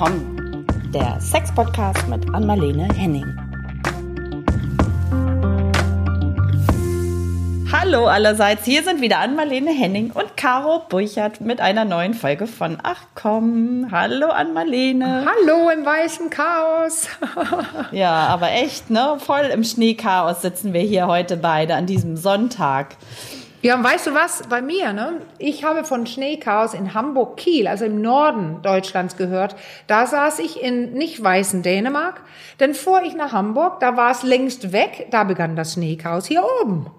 komm, der Sex-Podcast mit Anmalene Henning. Hallo allerseits, hier sind wieder Anmalene Henning und Caro Burchert mit einer neuen Folge von Ach komm. Hallo Anmalene. Hallo im weißen Chaos. ja, aber echt, ne? Voll im Schneechaos sitzen wir hier heute beide an diesem Sonntag. Ja, und weißt du was? Bei mir, ne? Ich habe von Schneechaos in Hamburg-Kiel, also im Norden Deutschlands gehört. Da saß ich in nicht weißen Dänemark. Denn vor ich nach Hamburg, da war es längst weg, da begann das Schneechaos hier oben.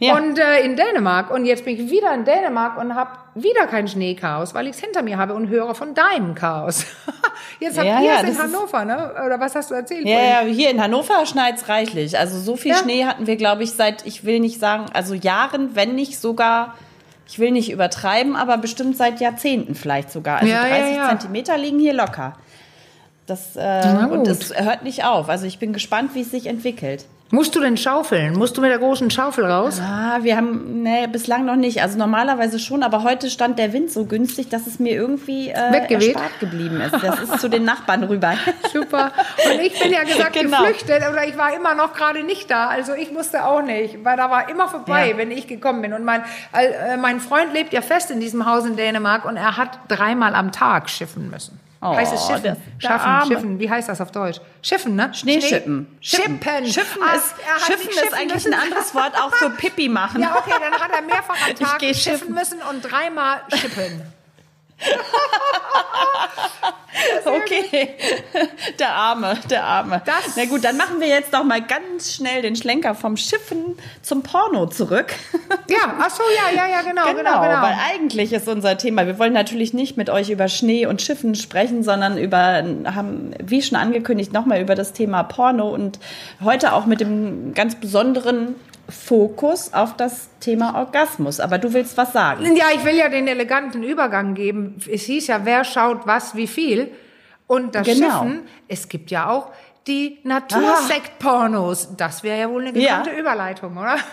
Ja. Und äh, in Dänemark. Und jetzt bin ich wieder in Dänemark und habe wieder kein Schneechaos, weil ich es hinter mir habe und höre von deinem Chaos. jetzt habt ja, ihr ja, es in Hannover, ne? Oder was hast du erzählt? Ja, ja hier in Hannover schneit's reichlich. Also so viel ja. Schnee hatten wir, glaube ich, seit, ich will nicht sagen, also Jahren, wenn nicht sogar ich will nicht übertreiben, aber bestimmt seit Jahrzehnten vielleicht sogar. Also ja, 30 ja, ja. Zentimeter liegen hier locker. Das, äh, und es hört nicht auf. Also ich bin gespannt, wie es sich entwickelt. Musst du denn schaufeln? Musst du mit der großen Schaufel raus? Ah, wir haben, nee, bislang noch nicht. Also normalerweise schon, aber heute stand der Wind so günstig, dass es mir irgendwie äh, erspart geblieben ist. Das ist zu den Nachbarn rüber. Super. Und ich bin ja gesagt genau. geflüchtet oder ich war immer noch gerade nicht da. Also ich musste auch nicht, weil da war immer vorbei, ja. wenn ich gekommen bin. Und mein, äh, mein Freund lebt ja fest in diesem Haus in Dänemark und er hat dreimal am Tag schiffen müssen. Oh, heißt es Schiffen? Der, Schaffen, Schiffen. Wie heißt das auf Deutsch? Schiffen, ne? Schneeschippen. Schippen. Schiffen, ah, ist, Schiffen ist eigentlich müssen. ein anderes Wort auch für Pipi machen. Ja, okay, dann hat er mehrfach am Tag schiffen müssen und dreimal schippen. okay, der Arme, der Arme. Das Na gut, dann machen wir jetzt doch mal ganz schnell den Schlenker vom Schiffen zum Porno zurück. ja, ach so, ja, ja, ja, genau, genau, genau, genau. Weil eigentlich ist unser Thema, wir wollen natürlich nicht mit euch über Schnee und Schiffen sprechen, sondern über, haben, wie schon angekündigt, nochmal über das Thema Porno und heute auch mit dem ganz besonderen Fokus auf das Thema Orgasmus. Aber du willst was sagen. Ja, ich will ja den eleganten Übergang geben. Es hieß ja, wer schaut was, wie viel. Und das genau. Schiffen, es gibt ja auch die Natursekt-Pornos. Das wäre ja wohl eine gekannte ja. Überleitung, oder?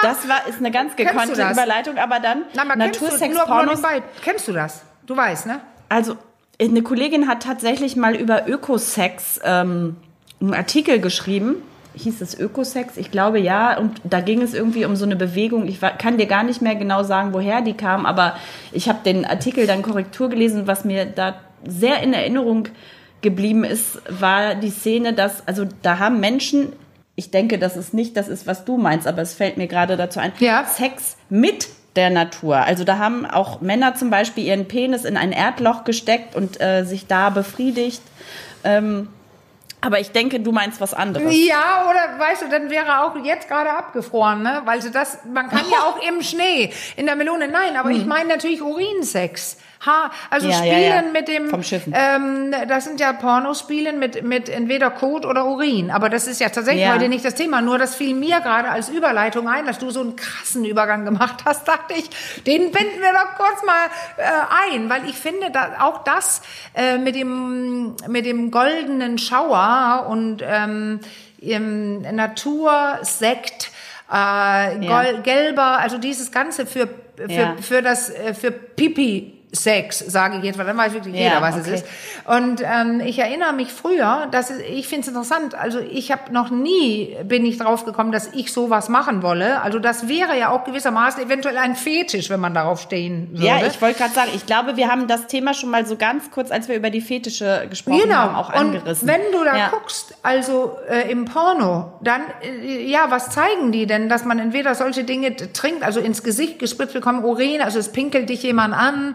Das war, ist eine ganz gekannte Überleitung, aber dann Natursex-Pornos. Kennst du das? Du weißt, ne? Also, eine Kollegin hat tatsächlich mal über Ökosex ähm, einen Artikel geschrieben hieß es Ökosex? Ich glaube ja. Und da ging es irgendwie um so eine Bewegung. Ich kann dir gar nicht mehr genau sagen, woher die kam, aber ich habe den Artikel dann Korrektur gelesen. Was mir da sehr in Erinnerung geblieben ist, war die Szene, dass, also da haben Menschen, ich denke, das ist nicht das ist, was du meinst, aber es fällt mir gerade dazu ein, ja. Sex mit der Natur. Also da haben auch Männer zum Beispiel ihren Penis in ein Erdloch gesteckt und äh, sich da befriedigt. Ähm, aber ich denke, du meinst was anderes. Ja, oder weißt du, dann wäre auch jetzt gerade abgefroren, ne? Weil so das, man kann ja auch im Schnee, in der Melone, nein, aber hm. ich meine natürlich Urinsex. Ha, also ja, Spielen ja, ja. mit dem vom Schiffen. Ähm, das sind ja Pornospielen mit mit entweder Kot oder Urin, aber das ist ja tatsächlich heute nicht das Thema. Nur das fiel mir gerade als Überleitung ein, dass du so einen krassen Übergang gemacht hast, dachte ich, den binden wir doch kurz mal äh, ein, weil ich finde, dass auch das äh, mit dem mit dem goldenen Schauer und ähm, im Natursekt äh, gelber, also dieses Ganze für für, für das äh, für Pipi Sex, sage ich jetzt, weil dann weiß wirklich jeder, ja, was okay. es ist. Und ähm, ich erinnere mich früher, dass es, ich finde es interessant, also ich habe noch nie, bin ich drauf gekommen, dass ich sowas machen wolle. Also das wäre ja auch gewissermaßen eventuell ein Fetisch, wenn man darauf stehen würde. Ja, ich wollte gerade sagen, ich glaube, wir haben das Thema schon mal so ganz kurz, als wir über die Fetische gesprochen genau. haben, auch angerissen. Und wenn du da ja. guckst, also äh, im Porno, dann, äh, ja, was zeigen die denn? Dass man entweder solche Dinge trinkt, also ins Gesicht gespritzt bekommt, Urin, also es pinkelt dich jemand an,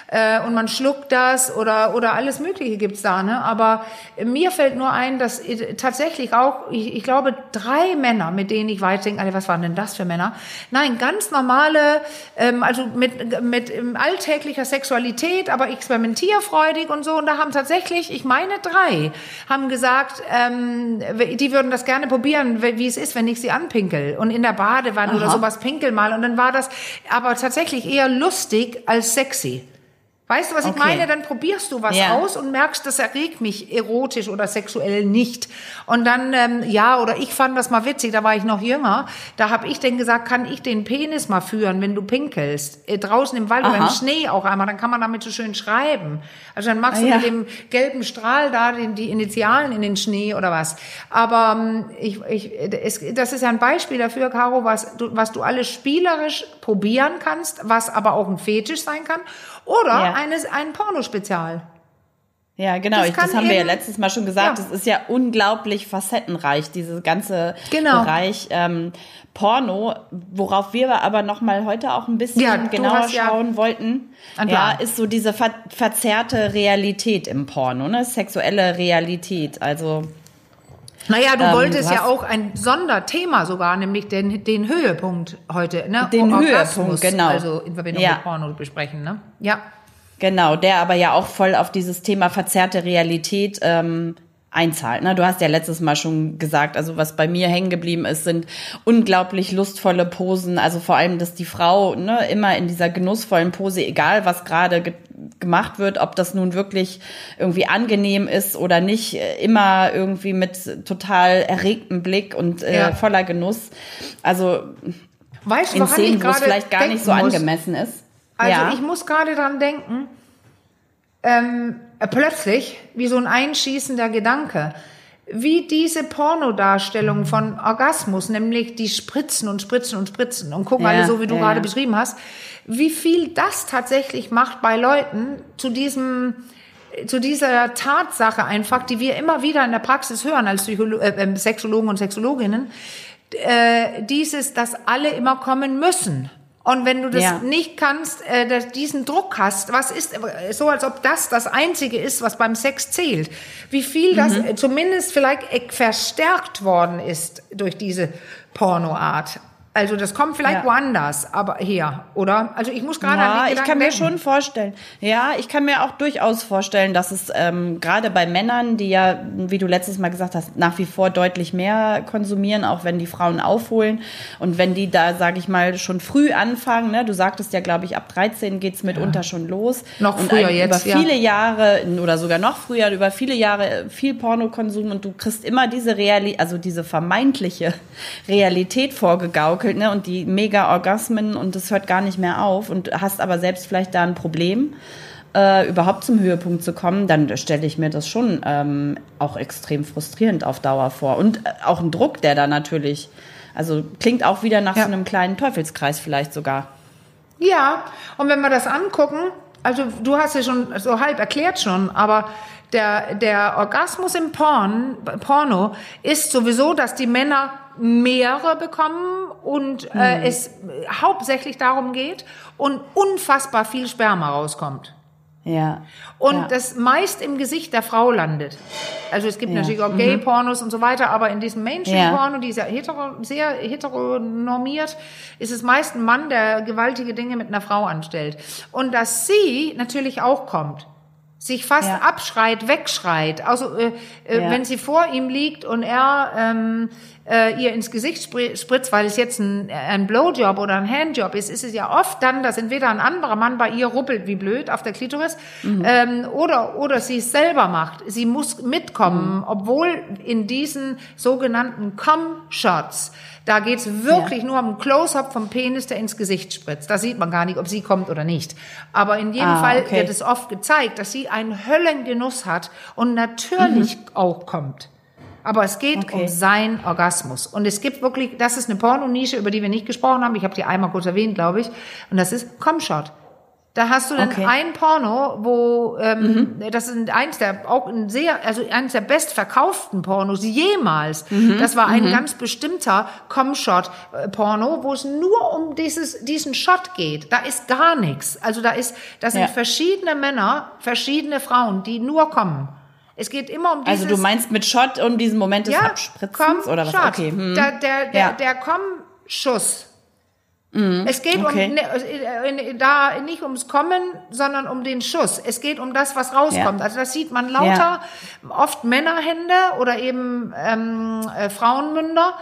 äh, und man schluckt das oder, oder alles Mögliche gibt's da. Ne? Aber mir fällt nur ein, dass tatsächlich auch, ich, ich glaube, drei Männer, mit denen ich weit denke, was waren denn das für Männer? Nein, ganz normale, ähm, also mit, mit alltäglicher Sexualität, aber experimentierfreudig und so. Und da haben tatsächlich, ich meine drei, haben gesagt, ähm, die würden das gerne probieren, wie es ist, wenn ich sie anpinkel. Und in der Badewanne Aha. oder sowas pinkel mal. Und dann war das aber tatsächlich eher lustig als sexy. Weißt du, was ich Okay. meine? Dann probierst du was Ja. aus und merkst, das erregt mich erotisch oder sexuell nicht. Und dann, ähm, ja, oder ich fand das mal witzig, da war ich noch jünger. Da habe ich dann gesagt, kann ich den Penis mal führen, wenn du pinkelst? Äh, draußen im Wald oder im Aha. Schnee auch einmal, dann kann man damit so schön schreiben. Also dann machst Ah, du ja. mit dem gelben Strahl da den, die Initialen in den Schnee oder was. Aber ähm, ich, ich, es, das ist ja ein Beispiel dafür, Caro, was du, was du alles spielerisch probieren kannst, was aber auch ein Fetisch sein kann. Oder Ja. Eines, ein Pornospezial. Ja, genau. Das ich, das haben wir ja eben- letztes Mal schon gesagt. Ja. Es ist ja unglaublich facettenreich, dieses ganze Genau. Bereich ähm, Porno, worauf wir aber noch mal heute auch ein bisschen Ja, genauer hast ja schauen wollten. Ja, ist so diese ver verzerrte Realität im Porno, ne? Sexuelle Realität. Also Naja, du Ähm, wolltest du ja auch ein Sonderthema sogar, nämlich den, den Höhepunkt heute, ne? Den Orgasmus, Höhepunkt, genau. Also in Verbindung Ja. mit Porno besprechen, ne? Ja. Genau, der aber ja auch voll auf dieses Thema verzerrte Realität ähm, einzahlt. Ne? Du hast ja letztes Mal schon gesagt, also was bei mir hängen geblieben ist, sind unglaublich lustvolle Posen. Also vor allem, dass die Frau ne, immer in dieser genussvollen Pose, egal was gerade ge gemacht wird, ob das nun wirklich irgendwie angenehm ist oder nicht, äh, immer irgendwie mit total erregtem Blick und äh, Ja. voller Genuss. Also Weißt in Szenen, wo es vielleicht gar nicht so muss? angemessen ist. Also ja. ich muss gerade dran denken, ähm, äh, plötzlich, wie so ein einschießender Gedanke, wie diese Pornodarstellung von Orgasmus, nämlich die spritzen und spritzen und spritzen und gucken Ja, alle so, wie du ja, gerade beschrieben hast, wie viel das tatsächlich macht bei Leuten zu diesem zu dieser Tatsache einfach, die wir immer wieder in der Praxis hören als Psycholo äh, ähm, Sexologen und Sexologinnen, äh, dieses, dass alle immer kommen müssen. Und wenn du das Ja. nicht kannst, äh, diesen Druck hast, was ist so, als ob das das Einzige ist, was beim Sex zählt. Wie viel das Mhm. zumindest vielleicht verstärkt worden ist durch diese Pornoart. Also das kommt vielleicht Ja. woanders, aber hier, oder? Also ich muss gerade an Ja, den ich Gedanken kann mir denken. schon vorstellen. Ja, ich kann mir auch durchaus vorstellen, dass es ähm, gerade bei Männern, die ja, wie du letztes Mal gesagt hast, nach wie vor deutlich mehr konsumieren, auch wenn die Frauen aufholen und wenn die da, sage ich mal, schon früh anfangen. Ne? Du sagtest ja, glaube ich, ab 13 geht's mitunter schon los. Noch und früher jetzt, über ja. viele Jahre oder sogar noch früher, über viele Jahre äh, viel Pornokonsum und du kriegst immer diese Reali also diese vermeintliche Realität vorgegaukelt, ne? Und die mega Orgasmen und das hört gar nicht mehr auf und hast aber selbst vielleicht da ein Problem, äh, überhaupt zum Höhepunkt zu kommen, dann stelle ich mir das schon ähm, auch extrem frustrierend auf Dauer vor. Und äh, auch ein Druck, der da natürlich, also klingt auch wieder nach Ja. so einem kleinen Teufelskreis vielleicht sogar. Ja, und wenn wir das angucken, also du hast ja schon so halb erklärt schon, aber der, der Orgasmus im Porn, Porno ist sowieso, dass die Männer mehrere bekommen und äh, es hauptsächlich darum geht und unfassbar viel Sperma rauskommt. Ja. Und ja. das meist im Gesicht der Frau landet. Also es gibt Ja. Mhm. natürlich auch Gay-Pornos und so weiter, aber in diesem Mainstream-Porno, die ist ja hetero, sehr heteronormiert, ist es meist ein Mann, der gewaltige Dinge mit einer Frau anstellt. Und dass sie natürlich auch kommt. Sich fast Ja. abschreit, wegschreit. Also äh, äh, Ja. wenn sie vor ihm liegt und er ähm, äh, ihr ins Gesicht spri- spritzt, weil es jetzt ein, ein Blowjob oder ein Handjob ist, ist es ja oft dann, dass entweder ein anderer Mann bei ihr ruppelt wie blöd auf der Klitoris ähm, oder, oder sie es selber macht. Sie muss mitkommen, obwohl in diesen sogenannten Com-Shots, da geht's wirklich nur um einen Close-up vom Penis, der ins Gesicht spritzt. Da sieht man gar nicht, ob sie kommt oder nicht. Aber in jedem Ah, Fall okay. wird es oft gezeigt, dass sie einen Höllengenuss hat und natürlich auch kommt. Aber es geht Okay. um seinen Orgasmus. Und es gibt wirklich, das ist eine Pornonische, über die wir nicht gesprochen haben. Ich habe die einmal kurz erwähnt, glaube ich. Und das ist Comshot. Da hast du dann Okay. ein Porno, wo ähm, das ist eins der auch ein sehr, also eines der bestverkauften Pornos jemals. Das war ein ganz bestimmter Comshot-Porno, wo es nur um dieses diesen Shot geht. Da ist gar nichts. Also da ist, das sind Ja. verschiedene Männer, verschiedene Frauen, die nur kommen. Es geht immer um dieses Also du meinst mit Shot um diesen Moment des Abspritzens oder was? Shot. Okay. Hm. Der, der, der, Ja. der Komm-Schuss. Es geht okay. um ne, äh, da nicht ums Kommen, sondern um den Schuss. Es geht um das, was rauskommt. Ja. Also das sieht man lauter, oft Männerhände oder eben ähm, äh, Frauenmünder,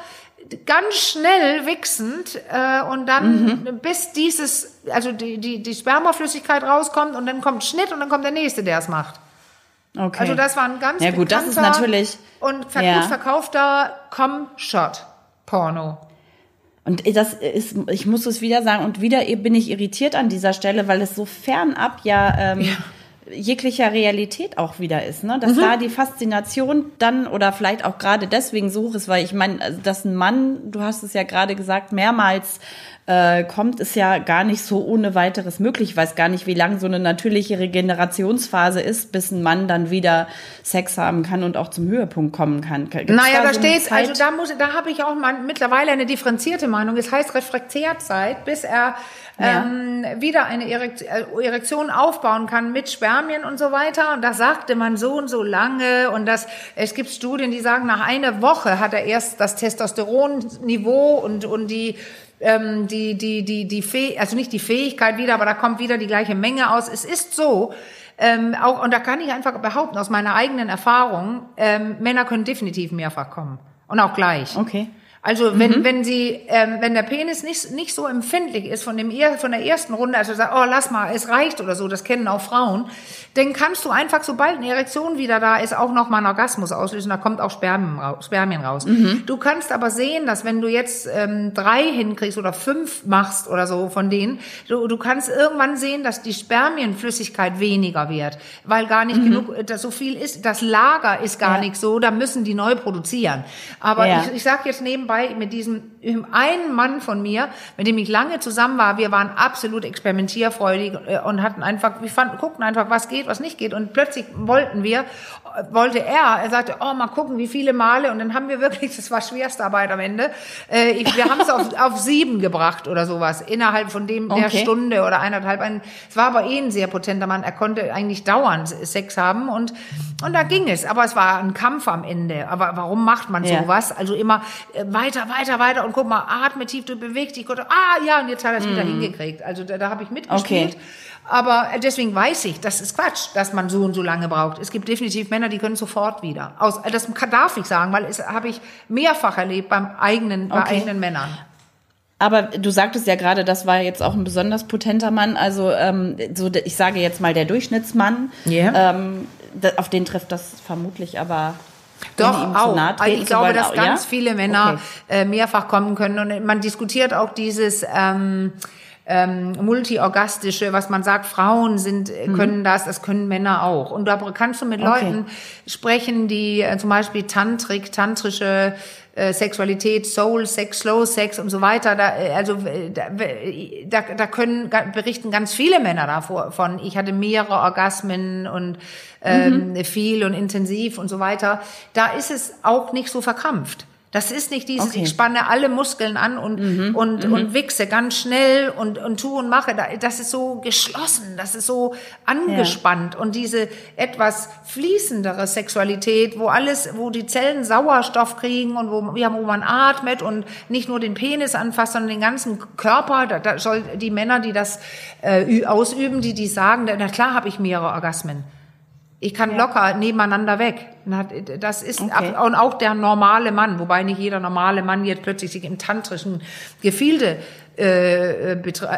ganz schnell wichsend äh, und dann mhm. bis dieses, also die, die, die Spermaflüssigkeit rauskommt und dann kommt Schnitt und dann kommt der nächste, der es macht. Okay. Also das war ein ganz ja, gut, das ist natürlich und ver ja. gut verkaufter Com-Shot-Porno. Und das ist, ich muss es wieder sagen, und wieder bin ich irritiert an dieser Stelle, weil es so fernab ja, ähm, ja jeglicher Realität auch wieder ist, ne? Dass mhm. da die Faszination dann oder vielleicht auch gerade deswegen so hoch ist, weil ich meine, also, dass ein Mann, du hast es ja gerade gesagt, mehrmals äh, kommt, ist ja gar nicht so ohne weiteres möglich. Ich weiß gar nicht, wie lang so eine natürliche Regenerationsphase ist, bis ein Mann dann wieder Sex haben kann und auch zum Höhepunkt kommen kann. Gibt's naja, da, da so steht, also da muss, da habe ich auch mal mittlerweile eine differenzierte Meinung. Es heißt Refraktärzeit, bis er ja. ähm, wieder eine äh, Erektion aufbauen kann mit Spermien und so weiter. Und das sagte man so und so lange. Und das, es gibt Studien, die sagen, nach einer Woche hat er erst das Testosteronniveau und, und die ähm, die, die, die, die Fäh also nicht die Fähigkeit wieder, aber da kommt wieder die gleiche Menge aus. Es ist so, ähm, auch, und da kann ich einfach behaupten, aus meiner eigenen Erfahrung, ähm, Männer können definitiv mehrfach kommen. Und auch gleich. Okay. Also wenn, mhm. wenn sie, ähm, wenn der Penis nicht, nicht so empfindlich ist von dem von der ersten Runde, also sagt, oh lass mal, es reicht oder so, das kennen auch Frauen, dann kannst du einfach, sobald eine Erektion wieder da ist, auch noch mal einen Orgasmus auslösen, da kommt auch Spermien, Spermien raus. Mhm. Du kannst aber sehen, dass wenn du jetzt ähm, drei hinkriegst oder fünf machst oder so von denen, du, du kannst irgendwann sehen, dass die Spermienflüssigkeit weniger wird, weil gar nicht mhm. genug, das so viel ist, das Lager ist gar ja. nicht so, da müssen die neu produzieren. Aber ja. ich, ich sag jetzt neben nebenbei mit diesem einen Mann von mir, mit dem ich lange zusammen war. Wir waren absolut experimentierfreudig äh, und hatten einfach, wir fanden, guckten einfach, was geht, was nicht geht. Und plötzlich wollten wir, wollte er, er sagte, oh, mal gucken, wie viele Male. Und dann haben wir wirklich, das war schwerste Arbeit am Ende. Äh, ich, wir haben es auf, auf sieben gebracht oder sowas, innerhalb von dem der okay. Stunde oder eineinhalb. Es war aber eh ein sehr potenter Mann. Er konnte eigentlich dauernd Sex haben und, und da ging es. Aber es war ein Kampf am Ende. Aber warum macht man ja. sowas? Also immer äh, weiter, weiter, weiter und guck mal, atme tief, du bewegst dich. Und, ah, ja, und jetzt hat er es mm. wieder mhm. hingekriegt. Also da, da habe ich mitgespielt. Okay. Aber äh, deswegen weiß ich, das ist Quatsch, dass man so und so lange braucht. Es gibt definitiv Männer, die können sofort wieder. Aus, äh, das darf ich sagen, weil es habe ich mehrfach erlebt beim eigenen, bei eigenen Männern. Aber du sagtest ja gerade, das war jetzt auch ein besonders potenter Mann. Also ähm, so, ich sage jetzt mal der Durchschnittsmann. Yeah. Ähm, auf den trifft das vermutlich aber doch, auch. Also ich glaube, dass ganz ja? viele Männer okay. äh, mehrfach kommen können. Und man diskutiert auch dieses ähm, ähm, multiorgastische, was man sagt, Frauen sind, äh, mhm. können das, das können Männer auch. Und da kannst du mit okay. Leuten sprechen, die äh, zum Beispiel Tantrik, tantrische äh, Sexualität, Soul Sex, Slow Sex und so weiter. Da, äh, also da, da, da können berichten ganz viele Männer davon. Ich hatte mehrere Orgasmen und ähm, mhm. viel und intensiv und so weiter. Da ist es auch nicht so verkrampft. Das ist nicht dieses, okay. ich spanne alle Muskeln an und, mhm. und, mhm. und wichse ganz schnell und, und tu und mache. Das ist so geschlossen, das ist so angespannt. Ja. Und diese etwas fließendere Sexualität, wo alles, wo die Zellen Sauerstoff kriegen und wo, wo man atmet und nicht nur den Penis anfasst, sondern den ganzen Körper. Da, da soll die Männer, die das äh, ausüben, die die sagen, na klar habe ich mehrere Orgasmen. Ich kann ja. locker nebeneinander weg. Das ist okay. und auch der normale Mann, wobei nicht jeder normale Mann jetzt plötzlich sich im tantrischen Gefilde äh,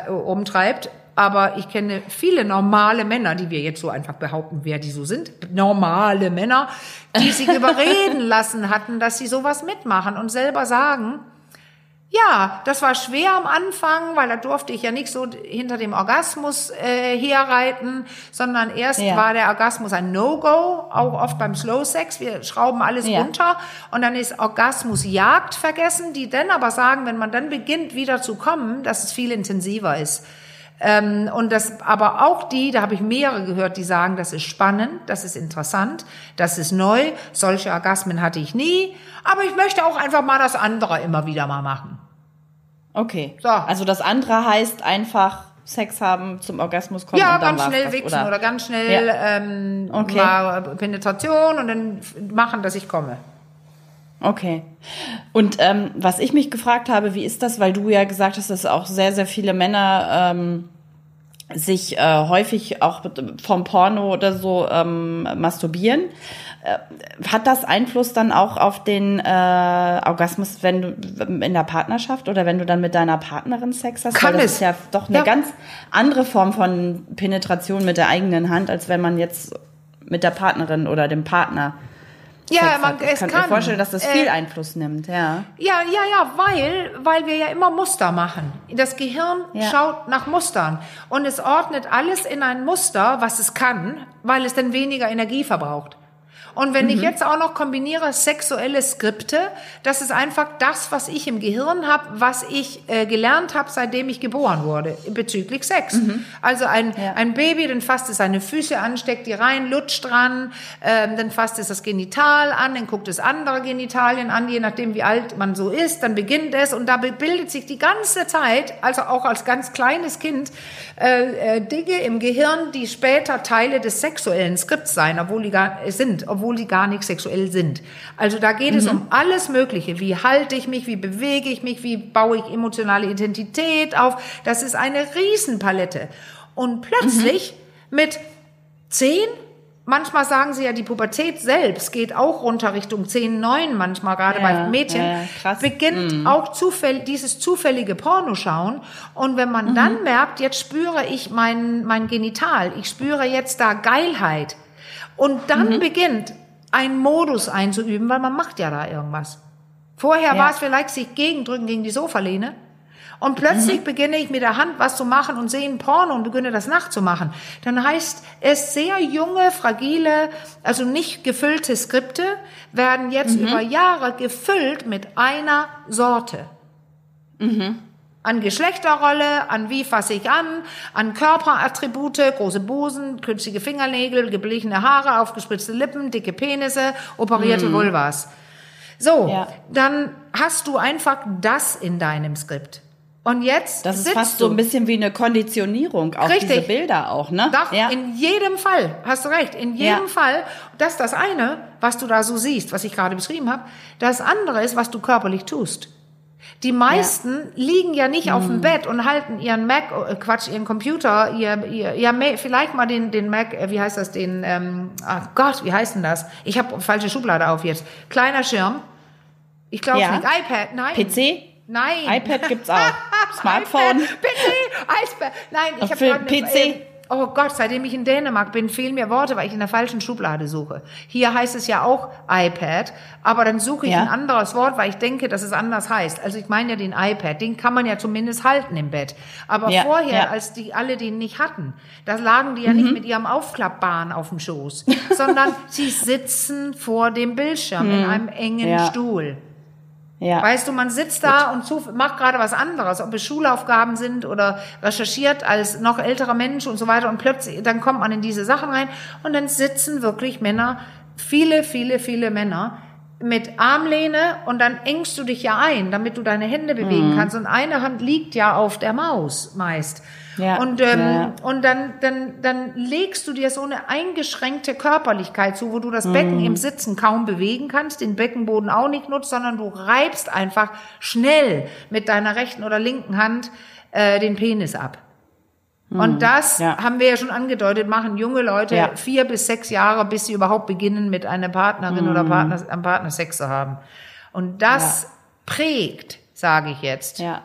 umtreibt. Aber ich kenne viele normale Männer, die wir jetzt so einfach behaupten, wer die so sind. Normale Männer, die sich überreden lassen hatten, dass sie sowas mitmachen und selber sagen, ja, das war schwer am Anfang, weil da durfte ich ja nicht so hinter dem Orgasmus äh, herreiten, sondern erst ja. war der Orgasmus ein No-Go, auch oft beim Slow Sex. Wir schrauben alles ja. runter und dann ist Orgasmus Jagd vergessen, die dann aber sagen, wenn man dann beginnt wieder zu kommen, dass es viel intensiver ist. Ähm, und das, aber auch die, da habe ich mehrere gehört, die sagen, das ist spannend, das ist interessant, das ist neu. Solche Orgasmen hatte ich nie. Aber ich möchte auch einfach mal das andere immer wieder mal machen. Okay. So. Also das andere heißt einfach Sex haben, zum Orgasmus kommen. Ja, und dann ganz schnell wichsen oder? oder? ganz schnell ja. ähm, okay. mal Penetration und dann machen, dass ich komme. Okay. Und ähm, was ich mich gefragt habe, wie ist das, weil du ja gesagt hast, dass auch sehr, sehr viele Männer ähm, sich äh, häufig auch vom Porno oder so ähm, masturbieren. Äh, hat das Einfluss dann auch auf den äh, Orgasmus, wenn du in der Partnerschaft oder wenn du dann mit deiner Partnerin Sex hast? Kann Weil das es. ist ja doch eine Ja. ganz andere Form von Penetration mit der eigenen Hand, als wenn man jetzt mit der Partnerin oder dem Partner Ja, Sex man, hat. Ich es kann, kann. mir vorstellen, dass das Äh, viel Einfluss nimmt, ja. Ja, ja, ja, weil, weil wir ja immer Muster machen. Das Gehirn Ja. schaut nach Mustern und es ordnet alles in ein Muster, was es kann, weil es dann weniger Energie verbraucht. Und wenn Mhm. ich jetzt auch noch kombiniere sexuelle Skripte, das ist einfach das, was ich im Gehirn habe, was ich äh, gelernt habe, seitdem ich geboren wurde, bezüglich Sex. Also ein, Mhm. Ja. ein Baby, dann fasst es seine Füße an, steckt die rein, lutscht dran, ähm, dann fasst es das Genital an, dann guckt es andere Genitalien an, je nachdem wie alt man so ist, dann beginnt es und da bildet sich die ganze Zeit, also auch als ganz kleines Kind, äh, äh, Dinge im Gehirn, die später Teile des sexuellen Skripts sein, obwohl die gar sind, obwohl die gar nicht sexuell sind. Also da geht es um alles Mögliche. Wie halte ich mich, wie bewege ich mich, wie baue ich emotionale Identität auf. Das ist eine Riesenpalette. Und plötzlich mit zehn, manchmal sagen sie ja, die Pubertät selbst geht auch runter Richtung 10, 9 manchmal, gerade Ja, bei Mädchen, ja, beginnt auch zufäll dieses zufällige Pornoschauen. Und wenn man dann merkt, jetzt spüre ich mein, mein Genital, ich spüre jetzt da Geilheit. Und dann beginnt ein Modus einzuüben, weil man macht ja da irgendwas. Vorher Ja. war es vielleicht sich gegendrücken gegen die Sofalehne. Und plötzlich beginne ich mit der Hand was zu machen und sehe ein Porno und beginne das nachzumachen. Dann heißt es, sehr junge, fragile, also nicht gefüllte Skripte werden jetzt über Jahre gefüllt mit einer Sorte. An Geschlechterrolle, an wie fasse ich an, an Körperattribute, große Busen, künstliche Fingernägel, geblichene Haare, aufgespritzte Lippen, dicke Penisse, operierte Vulvas. So, Ja. dann hast du einfach das in deinem Skript. Und jetzt Das ist fast du. so ein bisschen wie eine Konditionierung, auch Richtig. diese Bilder auch, ne? Doch, ja. in jedem Fall, hast du recht, in jedem Ja. Fall. Das ist das eine, was du da so siehst, was ich gerade beschrieben habe. Das andere ist, was du körperlich tust. Die meisten liegen ja nicht auf dem Mhm. Bett und halten ihren Mac, äh, Quatsch, ihren Computer, ihr, ihr, ja, vielleicht mal den, den Mac, äh, wie heißt das, den, ähm, ach Gott, wie heißt denn das? Ich habe falsche Schublade auf jetzt. Kleiner Schirm. Ich glaube Ja. nicht. iPad, nein. PC? Nein. iPad gibt's auch. Smartphone. iPad, PC, iPad. Nein, ich habe PC? äh, Oh Gott, seitdem ich in Dänemark bin, fehlen mir Worte, weil ich in der falschen Schublade suche. Hier heißt es ja auch iPad, aber dann suche ich Ja. ein anderes Wort, weil ich denke, dass es anders heißt. Also ich meine ja den iPad, den kann man ja zumindest halten im Bett. Aber Ja, vorher, ja. Mhm. als die alle den nicht hatten, da lagen die ja nicht mit ihrem Aufklappbaren auf dem Schoß, sondern sie sitzen vor dem Bildschirm in einem engen Mhm. Stuhl. Ja. Weißt du, man sitzt da und zu, macht gerade was anderes, ob es Schulaufgaben sind oder recherchiert als noch älterer Mensch und so weiter und plötzlich, dann kommt man in diese Sachen rein und dann sitzen wirklich Männer, viele, viele, viele Männer mit Armlehne und dann engst du dich ja ein, damit du deine Hände bewegen kannst und eine Hand liegt ja auf der Maus meist. Ja, Und, ähm, ja. und dann, dann, dann legst du dir so eine eingeschränkte Körperlichkeit zu, wo du das Becken Mhm. im Sitzen kaum bewegen kannst, den Beckenboden auch nicht nutzt, sondern du reibst einfach schnell mit deiner rechten oder linken Hand äh, den Penis ab. Und das Mhm. Ja. haben wir ja schon angedeutet, machen junge Leute Ja. vier bis sechs Jahre, bis sie überhaupt beginnen, mit einer Partnerin oder Mhm. Partner, einem Partner Sex zu haben. Und das prägt, sage ich jetzt. Ja,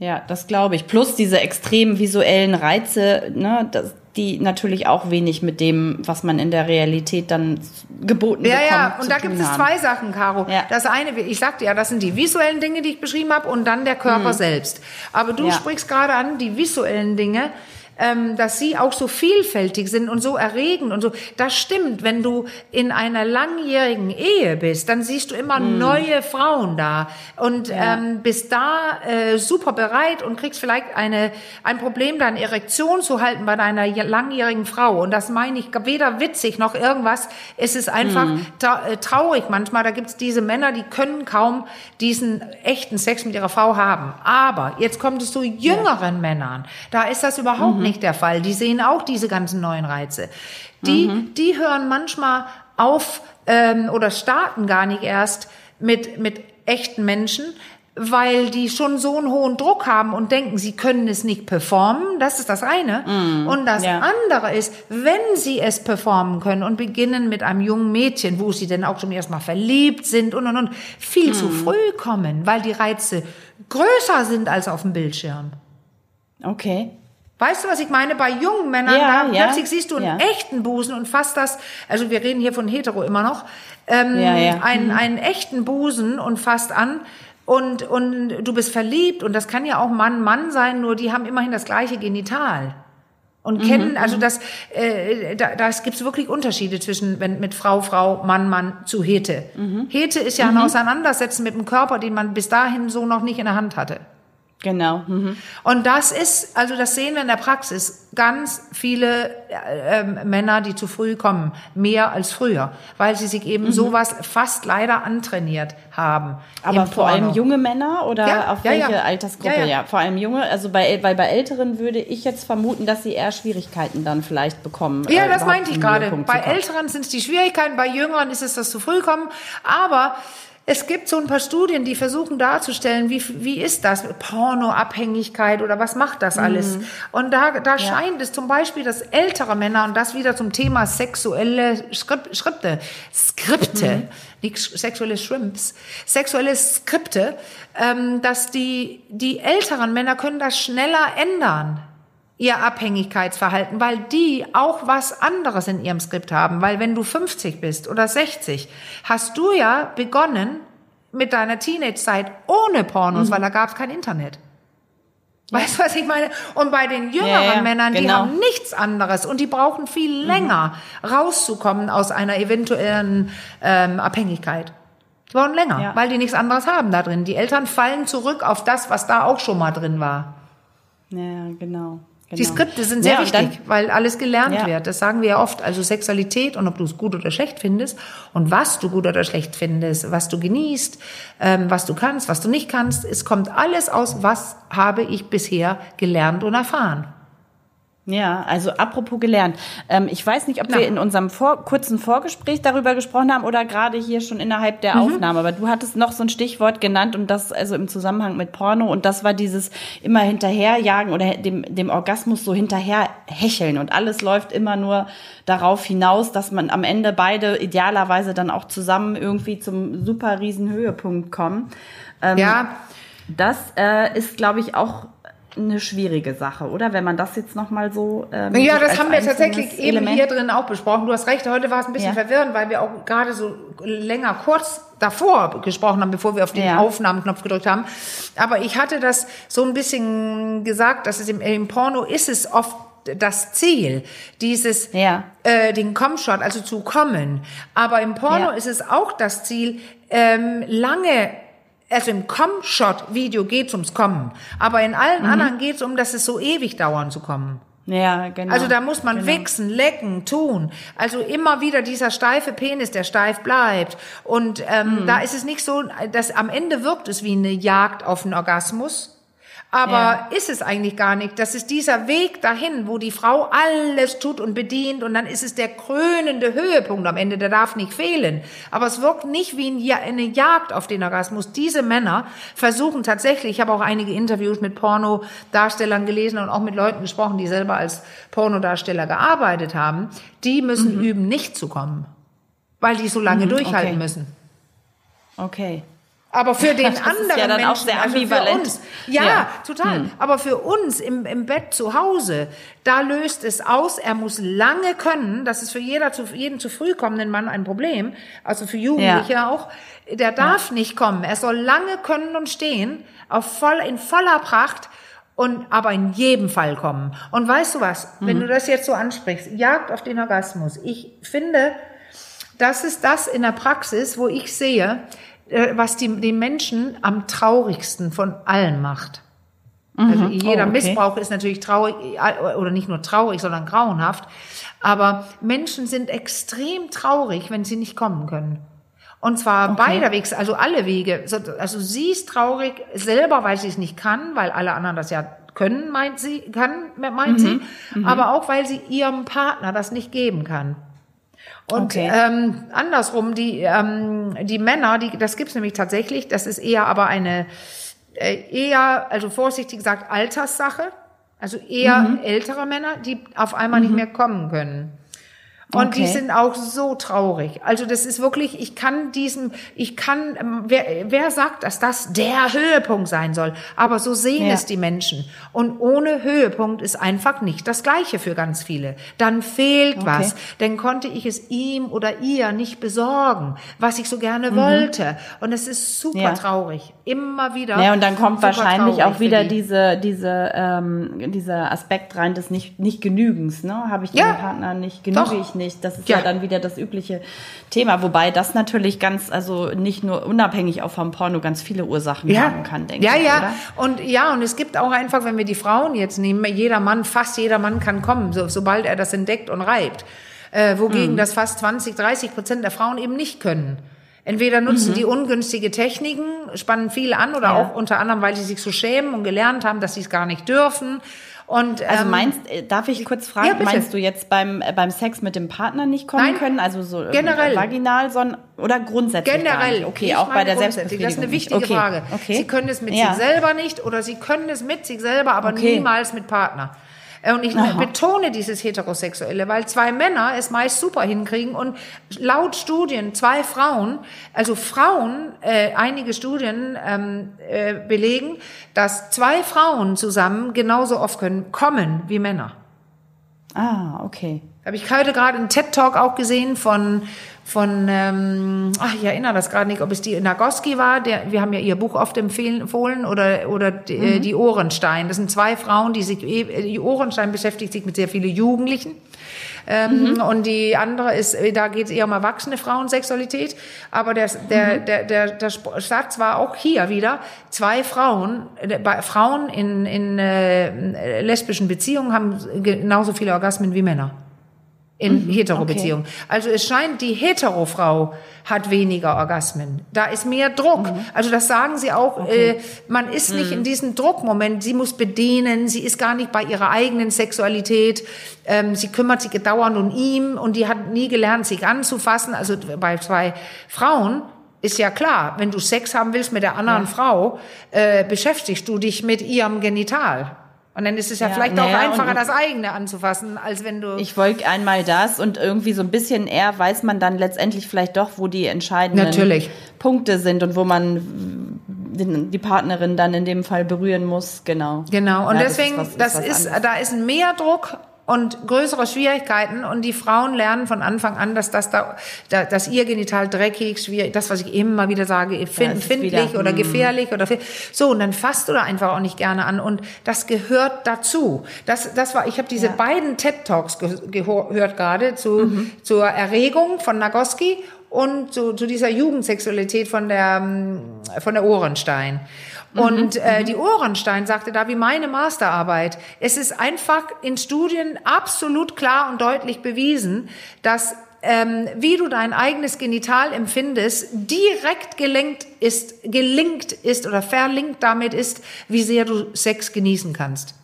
ja, das glaube ich. Plus diese extremen visuellen Reize, ne, das, die natürlich auch wenig mit dem, was man in der Realität dann geboten Ja, bekommt. ja, und da gibt es zwei Sachen, Caro. Ja. Das eine, ich sagte ja, das sind die visuellen Dinge, die ich beschrieben habe, und dann der Körper selbst. Aber du Ja. sprichst gerade an, die visuellen Dinge, ähm, dass sie auch so vielfältig sind und so erregend und so. Das stimmt, wenn du in einer langjährigen Ehe bist, dann siehst du immer neue Frauen da und ähm, bist da äh, super bereit und kriegst vielleicht eine, ein Problem, deine Erektion zu halten bei deiner ja- langjährigen Frau. Und das meine ich weder witzig noch irgendwas. Es ist einfach tra äh, traurig manchmal. Da gibt's diese Männer, die können kaum diesen echten Sex mit ihrer Frau haben. Aber jetzt kommt es zu jüngeren Männern. Da ist das überhaupt nicht der Fall. Die sehen auch diese ganzen neuen Reize. Die, die hören manchmal auf ähm, oder starten gar nicht erst mit, mit echten Menschen, weil die schon so einen hohen Druck haben und denken, sie können es nicht performen. Das ist das eine. Mm, und das ja. andere ist, wenn sie es performen können und beginnen mit einem jungen Mädchen, wo sie dann auch schon erstmal verliebt sind und und und, viel mm. zu früh kommen, weil die Reize größer sind als auf dem Bildschirm. Okay. Weißt du, was ich meine? Bei jungen Männern, ja, da ja, plötzlich siehst du einen ja. echten Busen und fast das, also wir reden hier von hetero immer noch, ähm, ja. Einen, mhm. einen echten Busen und fast an und, und du bist verliebt und das kann ja auch Mann, Mann sein, nur die haben immerhin das gleiche Genital. Und mhm, kennen, also mhm. das, äh, da, das gibt's wirklich Unterschiede zwischen wenn mit Frau, Frau, Mann, Mann zu Hete. Mhm. Hete ist ja ein Auseinandersetzen mit dem Körper, den man bis dahin so noch nicht in der Hand hatte. Genau. Mhm. Und das ist, also das sehen wir in der Praxis, ganz viele äh, äh, Männer, die zu früh kommen, mehr als früher, weil sie sich eben mhm. sowas fast leider antrainiert haben. Aber vor allem junge Männer oder ja, auf welche ja. Altersgruppe? Ja, ja, vor allem junge. Also bei, weil bei Älteren würde ich jetzt vermuten, dass sie eher Schwierigkeiten dann vielleicht bekommen. Ja, äh, das meinte ich gerade. Bei Älteren sind es die Schwierigkeiten, bei Jüngeren ist es das zu früh kommen. Aber es gibt so ein paar Studien, die versuchen darzustellen, wie, wie ist das? Pornoabhängigkeit oder was macht das alles? Mhm. Und da, da ja. scheint es zum Beispiel, dass ältere Männer, und das wieder zum Thema sexuelle Skripte, Skripte, mhm. nicht sexuelle Shrimps, sexuelle Skripte, ähm, dass die, die älteren Männer können das schneller ändern ihr Abhängigkeitsverhalten, weil die auch was anderes in ihrem Skript haben. Weil wenn du 50 bist oder 60, hast du ja begonnen mit deiner Teenage-Zeit ohne Pornos, mhm. weil da gab es kein Internet. Weißt du, was ich meine? Und bei den jüngeren ja, ja, Männern, die genau. haben nichts anderes und die brauchen viel mhm. länger rauszukommen aus einer eventuellen ähm, Abhängigkeit. Die brauchen länger, ja. weil die nichts anderes haben da drin. Die Eltern fallen zurück auf das, was da auch schon mal drin war. Ja, genau. Genau. Die Skripte sind sehr ja, wichtig, dann, weil alles gelernt ja. wird. Das sagen wir ja oft. Also Sexualität und ob du es gut oder schlecht findest und was du gut oder schlecht findest, was du genießt, ähm, was du kannst, was du nicht kannst. Es kommt alles aus, was habe ich bisher gelernt und erfahren. Ja, also apropos gelernt. Ähm, ich weiß nicht, ob Na. wir in unserem vor kurzen Vorgespräch darüber gesprochen haben oder gerade hier schon innerhalb der mhm. Aufnahme, aber du hattest noch so ein Stichwort genannt und das also im Zusammenhang mit Porno und das war dieses immer hinterherjagen oder dem, dem Orgasmus so hinterher hecheln und alles läuft immer nur darauf hinaus, dass man am Ende beide idealerweise dann auch zusammen irgendwie zum super riesen Höhepunkt kommen. Ähm, ja. Das äh, ist, glaube ich, auch eine schwierige Sache, oder? Wenn man das jetzt nochmal so. Ähm, ja, das haben wir tatsächlich eben hier drin auch besprochen. Du hast recht, heute war es ein bisschen ja. verwirrend, weil wir auch gerade so länger kurz davor gesprochen haben, bevor wir auf den ja. Aufnahmeknopf gedrückt haben. Aber ich hatte das so ein bisschen gesagt, dass es im, im Porno ist es oft das Ziel, dieses ja. äh, den Comshot, also zu kommen. Aber im Porno ja. ist es auch das Ziel, ähm, lange also im Com-Shot-Video geht's ums Kommen. Aber in allen mhm. anderen geht's um, dass es so ewig dauern zu kommen. Ja, genau. Also da muss man genau. wichsen, lecken, tun. Also immer wieder dieser steife Penis, der steif bleibt. Und ähm, mhm. da ist es nicht so, dass am Ende wirkt es wie eine Jagd auf den Orgasmus. Aber ja. ist es eigentlich gar nicht. Das ist dieser Weg dahin, wo die Frau alles tut und bedient und dann ist es der krönende Höhepunkt am Ende, der darf nicht fehlen. Aber es wirkt nicht wie eine Jagd auf den Orgasmus. Diese Männer versuchen tatsächlich, ich habe auch einige Interviews mit Pornodarstellern gelesen und auch mit Leuten gesprochen, die selber als Pornodarsteller gearbeitet haben, die müssen mhm. üben, nicht zu kommen, weil die so lange mhm, durchhalten okay. müssen. Okay. Aber für den das anderen ist ja dann Menschen, auch sehr ambivalent. Also uns, ja, ja, total. Hm. Aber für uns im, im Bett zu Hause, da löst es aus. Er muss lange können. Das ist für jeder zu, jeden zu früh kommenden Mann ein Problem. Also für Jugendliche ja. auch. Der darf ja. nicht kommen. Er soll lange können und stehen, auf voll, in voller Pracht und aber in jedem Fall kommen. Und weißt du was? Mhm. Wenn du das jetzt so ansprichst, Jagd auf den Orgasmus. Ich finde, das ist das in der Praxis, wo ich sehe, was die, die Menschen am traurigsten von allen macht. Mhm. Also jeder oh, okay. Missbrauch ist natürlich traurig, äh, oder nicht nur traurig, sondern grauenhaft. Aber Menschen sind extrem traurig, wenn sie nicht kommen können. Und zwar okay. beiderwegs, also alle Wege. Also sie ist traurig selber, weil sie es nicht kann, weil alle anderen das ja können, meint sie, kann, meint mhm. sie. Mhm. Aber auch, weil sie ihrem Partner das nicht geben kann. Und okay. ähm, andersrum, die, ähm, die Männer, die, das gibt's nämlich tatsächlich, das ist eher aber eine, äh, eher, also vorsichtig gesagt, Alterssache. Also eher Mhm. ältere Männer, die auf einmal nicht mehr kommen können. Und die Okay. sind auch so traurig. Also das ist wirklich, ich kann diesem, ich kann, ähm, wer, wer sagt, dass das der Höhepunkt sein soll? Aber so sehen Ja. es die Menschen. Und ohne Höhepunkt ist einfach nicht das Gleiche für ganz viele. Dann fehlt was. Dann konnte ich es ihm oder ihr nicht besorgen, was ich so gerne wollte. Und es ist super Mhm. Ja. traurig. Immer wieder. Ja, und dann kommt wahrscheinlich auch wieder die. diese, diese, ähm, dieser Aspekt rein des nicht, nicht Genügens, ne? Habe ich Ja. dem Partner nicht, genüge Doch. ich nicht. Das ist ja. Ja. dann wieder das übliche Thema. Wobei das natürlich ganz, also nicht nur unabhängig auch vom Porno ganz viele Ursachen haben kann, denke ja, ich. ja. Oder? Und ja, und es gibt auch einfach, wenn wir die Frauen jetzt nehmen, jeder Mann, fast jeder Mann kann kommen, so, sobald er das entdeckt und reibt. Äh, Mhm. wogegen das fast 20, 30 Prozent der Frauen eben nicht können. Entweder nutzen die ungünstige Techniken, spannen viel an oder Mhm. Ja. auch unter anderem, weil sie sich so schämen und gelernt haben, dass sie es gar nicht dürfen. Und, Also ähm, meinst, äh, darf ich kurz fragen, Ja, meinst du jetzt beim, äh, beim Sex mit dem Partner nicht kommen Nein, können? Also so äh, generell. vaginal, sondern, oder grundsätzlich Generell. Okay, auch bei der grundsätzlich. Das ist eine Selbstbefriedigung wichtige okay. Frage. Okay. Sie können es mit ja. sich selber nicht oder Sie können es mit sich selber, aber Okay. niemals mit Partner. Äh, Und ich Aha. betone dieses Heterosexuelle, weil zwei Männer es meist super hinkriegen und laut Studien zwei Frauen, also Frauen, äh, einige Studien ähm, äh, belegen, dass zwei Frauen zusammen genauso oft können kommen wie Männer. Ah, okay. Habe ich heute gerade einen TED-Talk auch gesehen von, von ähm, ach, ich erinnere das gerade nicht, ob es die Nagoski war, der, wir haben ja ihr Buch oft empfohlen, oder, oder die, äh, die Ohrenstein. Das sind zwei Frauen, die sich, eh- die Ohrenstein beschäftigt sich mit sehr vielen Jugendlichen. Ähm, Und die andere ist, äh, da geht es eher um erwachsene Frauensexualität. Aber der, der, der, der, der Sp- Satz war auch hier wieder, zwei Frauen, äh, bei Frauen in, in äh, lesbischen Beziehungen haben genauso viele Orgasmen wie Männer in Hetero-Beziehungen. Also es scheint, die Hetero-Frau hat weniger Orgasmen. Da ist mehr Druck. Also das sagen sie auch. Äh, man ist nicht in diesem Druckmoment. Sie muss bedienen. Sie ist gar nicht bei ihrer eigenen Sexualität. Ähm, sie kümmert sich dauernd um ihn und die hat nie gelernt, sich anzufassen. Also bei zwei Frauen ist ja klar, wenn du Sex haben willst mit der anderen Frau, äh, beschäftigst du dich mit ihrem Genital. Und dann ist es ja, Ja, vielleicht auch einfacher, das eigene anzufassen, als wenn du... Ich wollte einmal das und irgendwie so ein bisschen eher weiß man dann letztendlich vielleicht doch, wo die entscheidenden Natürlich. Punkte sind und wo man die Partnerin dann in dem Fall berühren muss. Genau. Genau, und Ja, deswegen, was- das ist, anderes. da ist mehr Druck und größere Schwierigkeiten und die Frauen lernen von Anfang an, dass das da, da dass ihr Genital dreckig, schwierig, das was ich immer wieder sage, empfindlich wieder, oder mm. gefährlich oder so und dann fasst du da einfach auch nicht gerne an und das gehört dazu. Das das war, ich habe diese Ja. beiden TED Talks ge gehört gerade zu zur Erregung von Nagoski und zu, zu dieser Jugendsexualität von der ähm, von der Ohrenstein. Und äh, die Ohrenstein sagte da, wie meine Masterarbeit, es ist einfach in Studien absolut klar und deutlich bewiesen, dass ähm, wie du dein eigenes Genital empfindest, direkt gelenkt ist, gelinkt ist oder verlinkt damit ist, wie sehr du Sex genießen kannst.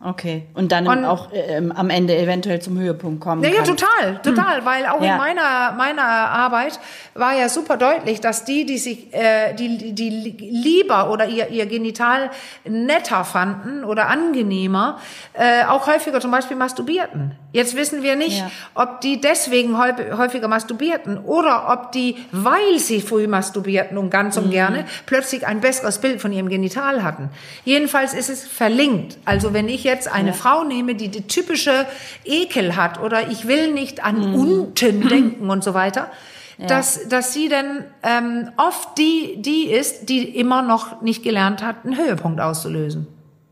Okay. Und dann Und- auch ähm, am Ende eventuell zum Höhepunkt kommen Ja, ja, total, total, weil auch Ja. in meiner meiner Arbeit war ja super deutlich, dass die, die sich äh, die die lieber oder ihr ihr Genital netter fanden oder angenehmer, äh, auch häufiger zum Beispiel masturbierten. Jetzt wissen wir nicht, Ja. ob die deswegen häufig- häufiger masturbierten oder ob die, weil sie früh masturbierten und ganz Mhm. und gerne, plötzlich ein besseres Bild von ihrem Genital hatten. Jedenfalls ist es verlinkt. Also wenn ich jetzt eine Frau nehme, die die typische Ekel hat oder ich will nicht an Mhm. unten denken und so weiter, dass, dass sie dann ähm, oft die, die ist, die immer noch nicht gelernt hat, einen Höhepunkt auszulösen.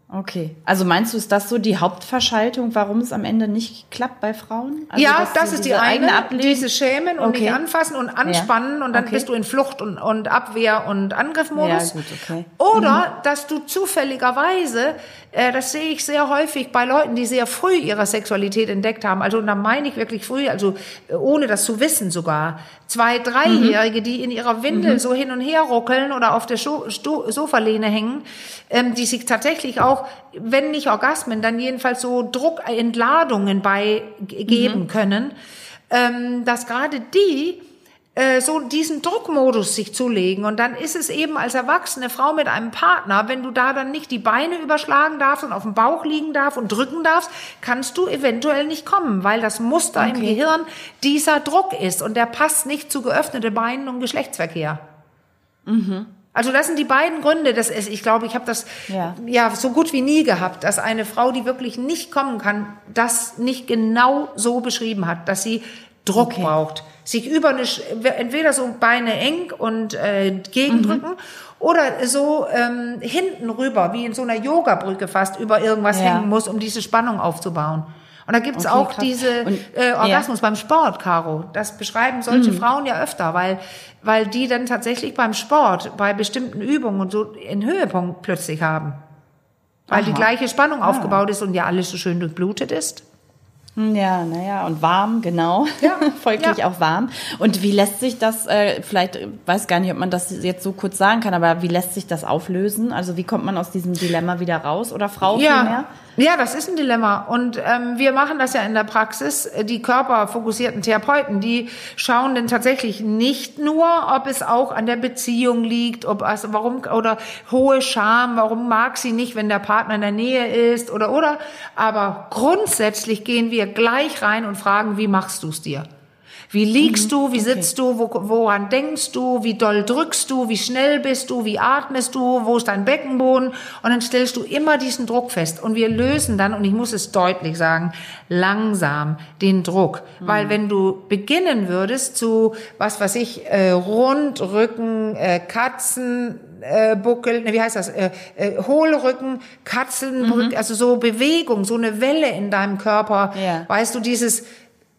Okay. Also meinst du, ist das so die Hauptverschaltung, warum es am Ende nicht klappt bei Frauen? Also, ja, das ist die diese eine, Ablehnung- dieses Schämen und Okay. nicht anfassen und anspannen und dann Okay. bist du in Flucht und, und Abwehr und Angriffmodus. Ja, gut, okay. Oder dass du zufälligerweise, äh, das sehe ich sehr häufig bei Leuten, die sehr früh ihre Sexualität entdeckt haben, also und da meine ich wirklich früh, also äh, ohne das zu wissen sogar, zwei, dreijährige, die in ihrer Windel so hin und her ruckeln oder auf der Scho Sto Sofalehne hängen, ähm, die sich tatsächlich auch, wenn nicht Orgasmen, dann jedenfalls so Druckentladungen beigeben können, ähm, dass gerade die äh, so diesen Druckmodus sich zulegen. Und dann ist es eben als erwachsene Frau mit einem Partner, wenn du da dann nicht die Beine überschlagen darfst und auf dem Bauch liegen darfst und drücken darfst, kannst du eventuell nicht kommen, weil das Muster okay. im Gehirn dieser Druck ist und der passt nicht zu geöffnete Beinen und Geschlechtsverkehr. Mhm. Also das sind die beiden Gründe. Das ist, ich glaube, ich habe das ja. ja so gut wie nie gehabt, dass eine Frau, die wirklich nicht kommen kann, das nicht genau so beschrieben hat, dass sie Druck okay. braucht sich über eine, entweder so Beine eng und äh, gegendrücken mhm. oder so ähm, hinten rüber, wie in so einer Yoga-Brücke fast, über irgendwas ja. hängen muss, um diese Spannung aufzubauen. Und da gibt's okay, auch krass. diese und, äh, Orgasmus ja. beim Sport, Caro. Das beschreiben solche mhm. Frauen ja öfter, weil, weil die dann tatsächlich beim Sport, bei bestimmten Übungen und so einen Höhepunkt plötzlich haben. Weil Aha. die gleiche Spannung ah. aufgebaut ist und ja alles so schön durchblutet ist. Ja, naja, und warm, genau. Ja, Folglich ja. auch warm. Und wie lässt sich das, äh, vielleicht, weiß gar nicht, ob man das jetzt so kurz sagen kann, aber wie lässt sich das auflösen? Also wie kommt man aus diesem Dilemma wieder raus oder Frau ja. vielmehr? Ja, das ist ein Dilemma. Und ähm, wir machen das ja in der Praxis. Die körperfokussierten Therapeuten, die schauen denn tatsächlich nicht nur, ob es auch an der Beziehung liegt, ob also warum oder hohe Scham, warum mag sie nicht, wenn der Partner in der Nähe ist oder oder. Aber grundsätzlich gehen wir gleich rein und fragen, wie machst du es dir? Wie liegst mhm. du? Wie sitzt okay. du? Wo, woran denkst du? Wie doll drückst du? Wie schnell bist du? Wie atmest du? Wo ist dein Beckenboden? Und dann stellst du immer diesen Druck fest. Und wir lösen dann, und ich muss es deutlich sagen, langsam den Druck. Mhm. Weil wenn du beginnen würdest zu, was weiß ich, äh, Rundrücken, äh, Katzen, äh, Buckel, ne, wie heißt das, äh, äh, Hohlrücken, Katzenbrücken, mhm. also so Bewegung, so eine Welle in deinem Körper, ja. weißt du, dieses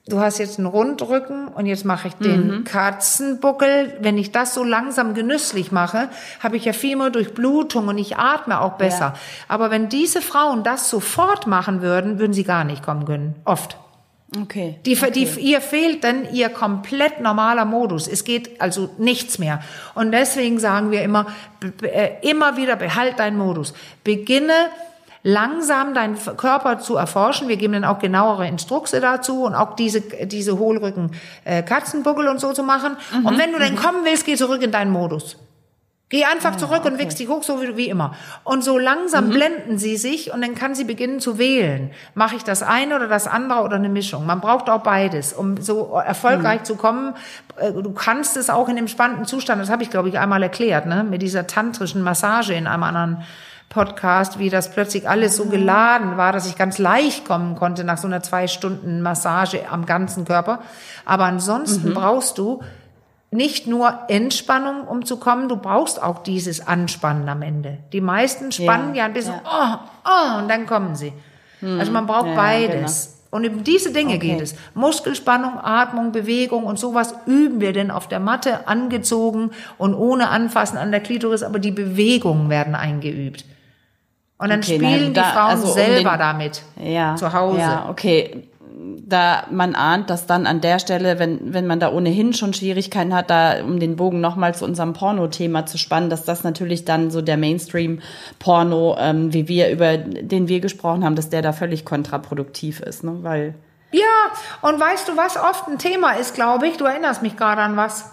du hast jetzt einen Rundrücken und jetzt mache ich den mhm. Katzenbuckel. Wenn ich das so langsam genüsslich mache, habe ich ja viel mehr Durchblutung und ich atme auch besser. Ja. Aber wenn diese Frauen das sofort machen würden, würden sie gar nicht kommen können. Oft. Okay. Die, okay. Die, ihr fehlt dann ihr komplett normaler Modus. Es geht also nichts mehr. Und deswegen sagen wir immer, äh, immer wieder behalt deinen Modus. Beginne langsam deinen Körper zu erforschen. Wir geben dann auch genauere Instrukse dazu und auch diese, diese Hohlrücken, äh, Katzenbuckel und so zu machen. Mhm. Und wenn du dann mhm. kommen willst, geh zurück in deinen Modus. Geh einfach ah, zurück okay. und wichst dich hoch, so wie, wie immer. Und so langsam mhm. blenden sie sich und dann kann sie beginnen zu wählen. Mache ich das eine oder das andere oder eine Mischung? Man braucht auch beides, um so erfolgreich mhm. zu kommen. Äh, du kannst es auch in dem spannenden Zustand, das habe ich, glaube ich, einmal erklärt, ne? mit dieser tantrischen Massage in einem anderen Podcast, wie das plötzlich alles so geladen war, dass ich ganz leicht kommen konnte nach so einer zwei Stunden Massage am ganzen Körper. Aber ansonsten mhm. brauchst du nicht nur Entspannung, um zu kommen, du brauchst auch dieses Anspannen am Ende. Die meisten spannen ja, ja ein bisschen, ja. oh, oh, und dann kommen sie. Mhm. Also man braucht ja, beides. Genau. Und um diese Dinge okay. geht es. Muskelspannung, Atmung, Bewegung und sowas üben wir denn auf der Matte angezogen und ohne Anfassen an der Klitoris, aber die Bewegungen werden eingeübt. Und dann okay, spielen da, die Frauen also selber um den, damit ja, zu Hause. Ja, okay. Da man ahnt, dass dann an der Stelle, wenn, wenn man da ohnehin schon Schwierigkeiten hat, da um den Bogen nochmal zu unserem Porno-Thema zu spannen, dass das natürlich dann so der Mainstream-Porno, ähm, wie wir, über den wir gesprochen haben, dass der da völlig kontraproduktiv ist, ne? Weil. Ja, und weißt du, was oft ein Thema ist, glaube ich, du erinnerst mich gerade an was.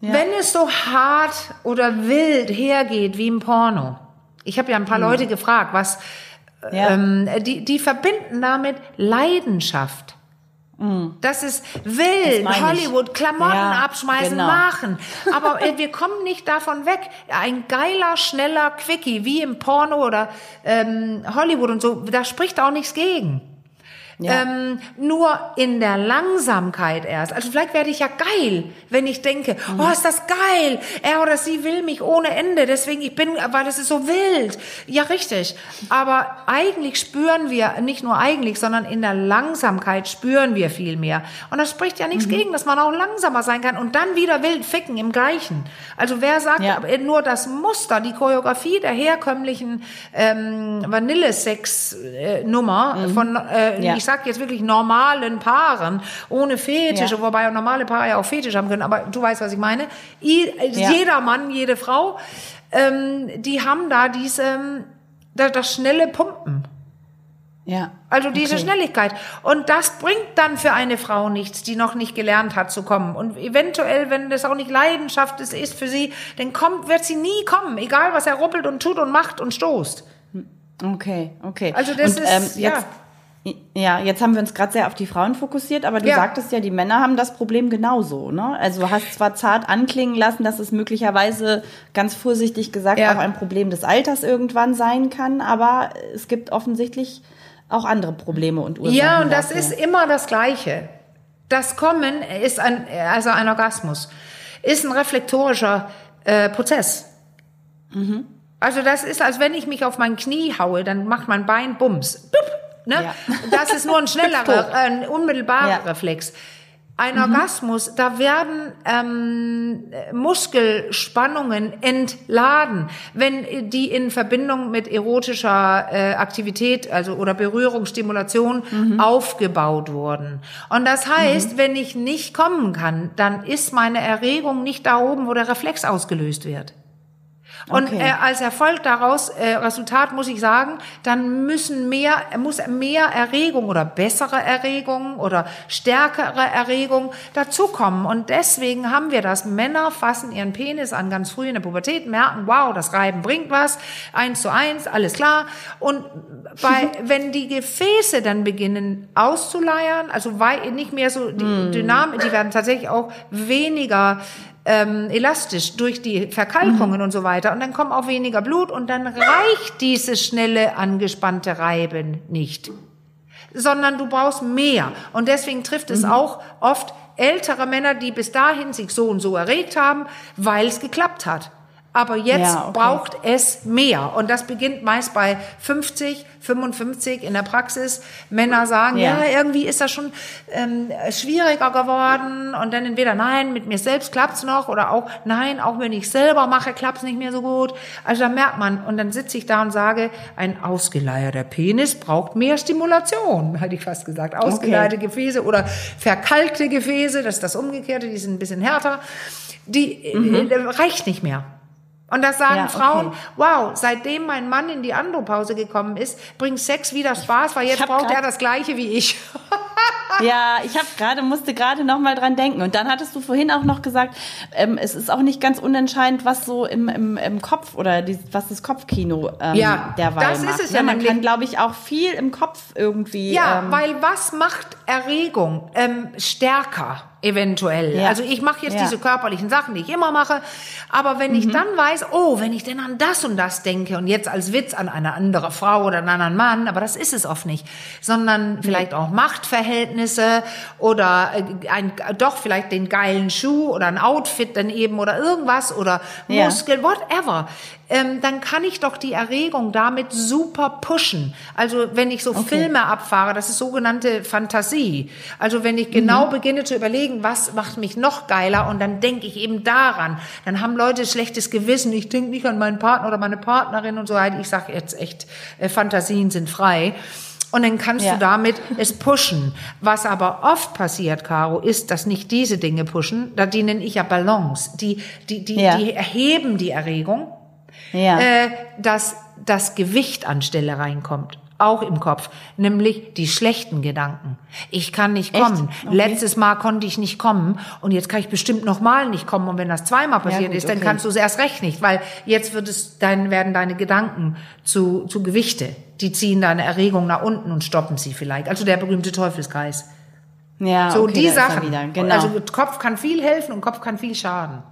Ja. Wenn es so hart oder wild hergeht wie im Porno, ich habe ja ein paar mhm. Leute gefragt, was ja. ähm, die, die verbinden damit Leidenschaft. Mhm. Das ist wild, das Hollywood, Klamotten ja, abschmeißen, genau. machen. Aber äh, wir kommen nicht davon weg. Ein geiler, schneller Quickie, wie im Porno oder ähm, Hollywood und so, da spricht auch nichts gegen. Ja. Ähm, nur in der Langsamkeit erst. Also vielleicht werde ich ja geil, wenn ich denke, mhm. oh, ist das geil. Er oder sie will mich ohne Ende. Deswegen ich bin, weil es ist so wild. Ja, richtig. Aber eigentlich spüren wir, nicht nur eigentlich, sondern in der Langsamkeit spüren wir viel mehr. Und das spricht ja nichts mhm. gegen, dass man auch langsamer sein kann und dann wieder wild ficken im Gleichen. Also wer sagt ja. nur das Muster, die Choreografie der herkömmlichen ähm, Vanillesex-Nummer mhm. von, äh, ja. ich sag jetzt wirklich normalen Paaren, ohne Fetische, ja. wobei normale Paare ja auch Fetisch haben können, aber du weißt, was ich meine. Ja. Jeder Mann, jede Frau, ähm, die haben da diese, da, das schnelle Pumpen. Ja. Also diese okay. Schnelligkeit. Und das bringt dann für eine Frau nichts, die noch nicht gelernt hat zu kommen. Und eventuell, wenn das auch nicht Leidenschaft ist, ist für sie, dann kommt, wird sie nie kommen, egal was er ruppelt und tut und macht und stoßt. Okay, okay. Also das und, ist, ähm, jetzt, ja. jetzt haben wir uns gerade sehr auf die Frauen fokussiert, aber du Ja. sagtest ja, die Männer haben das Problem genauso, ne? Also du hast zwar zart anklingen lassen, dass es möglicherweise ganz vorsichtig gesagt Ja. auch ein Problem des Alters irgendwann sein kann, aber es gibt offensichtlich auch andere Probleme und Ursachen. Ja, und das dafür. ist immer das Gleiche. Das Kommen ist ein, also ein Orgasmus, ist ein reflektorischer äh, Prozess. Mhm. Also das ist, als wenn ich mich auf mein Knie haue, dann macht mein Bein Bums. Dup, ne? Ja. Das ist nur ein schnellerer, ein unmittelbarer Ja. Reflex. Ein Orgasmus, da werden ähm, Muskelspannungen entladen, wenn die in Verbindung mit erotischer äh, Aktivität, also oder Berührungsstimulation aufgebaut wurden. Und das heißt, wenn ich nicht kommen kann, dann ist meine Erregung nicht da oben, wo der Reflex ausgelöst wird. Und Okay. äh, als Erfolg daraus, äh, Resultat muss ich sagen, dann müssen mehr, muss mehr Erregung oder bessere Erregung oder stärkere Erregung dazukommen. Und deswegen haben wir das. Männer fassen ihren Penis an ganz früh in der Pubertät, merken, wow, das Reiben bringt was, eins zu eins, alles klar. Und bei, wenn die Gefäße dann beginnen auszuleiern, also wei- nicht mehr so die Dynamik, die werden tatsächlich auch weniger ähm, elastisch durch die Verkalkungen und so weiter. Und dann kommt auch weniger Blut und dann reicht dieses schnelle, angespannte Reiben nicht. Sondern du brauchst mehr. Und deswegen trifft es auch oft ältere Männer, die bis dahin sich so und so erregt haben, weil es geklappt hat. Aber jetzt Ja, okay. braucht es mehr. Und das beginnt meist bei 50, 55 in der Praxis. Männer sagen, ja, Ja. irgendwie ist das schon ähm, schwieriger geworden. Und dann entweder, nein, mit mir selbst klappt's noch. Oder auch, nein, auch wenn ich selber mache, klappt's nicht mehr so gut. Also da merkt man. Und dann sitze ich da und sage, ein ausgeleierter Penis braucht mehr Stimulation, hätte ich fast gesagt. Ausgeleierte Gefäße oder verkalkte Gefäße, das ist das Umgekehrte, die sind ein bisschen härter. Die äh, reicht nicht mehr. Und das sagen Ja, okay. Frauen, wow, seitdem mein Mann in die Andropause gekommen ist, bringt Sex wieder Spaß, weil jetzt braucht er das Gleiche wie ich. Ja, ich habe gerade musste gerade noch mal dran denken und dann hattest du vorhin auch noch gesagt, ähm, es ist auch nicht ganz unentscheidend, was so im, im, im Kopf oder die, was das Kopfkino ähm, Ja, derweil das ist macht. es ne? ja Man kann, glaube ich, auch viel im Kopf irgendwie. Ja, ähm, weil was macht Erregung ähm, stärker eventuell? Ja. Also ich mache jetzt Ja. diese körperlichen Sachen, die ich immer mache, aber wenn Mhm. ich dann weiß, oh, wenn ich denn an das und das denke und jetzt als Witz an eine andere Frau oder einen anderen Mann, aber das ist es oft nicht, sondern vielleicht auch Machtverhältnisse oder äh, ein, doch vielleicht den geilen Schuh oder ein Outfit dann eben oder irgendwas oder Ja. Muskeln, whatever, ähm, dann kann ich doch die Erregung damit super pushen. Also wenn ich so Filme abfahre, das ist sogenannte Fantasie. Also wenn ich genau Mhm. beginne zu überlegen, was macht mich noch geiler und dann denke ich eben daran, dann haben Leute schlechtes Gewissen. Ich denke nicht an meinen Partner oder meine Partnerin und so weiter. Ich sage jetzt echt, äh, Fantasien sind frei. Und dann kannst Ja. du damit es pushen. Was aber oft passiert, Caro, ist, dass nicht diese Dinge pushen. Da die nenne ich ja Ballons. Die, die, die, Ja. die erheben die Erregung ja. äh, dass das Gewicht an Stelle reinkommt. Auch im Kopf, nämlich die schlechten Gedanken. Ich kann nicht Echt? kommen. Okay. Letztes Mal konnte ich nicht kommen und jetzt kann ich bestimmt noch mal nicht kommen. Und wenn das zweimal passiert gut, ist, dann okay. kannst du es erst recht nicht, weil jetzt wird es, dann werden deine Gedanken zu, zu Gewichte. Die ziehen deine Erregung nach unten und stoppen sie vielleicht. Also der berühmte Teufelskreis. ja, So okay, die Sachen. Genau. Also Kopf kann viel helfen und Kopf kann viel schaden.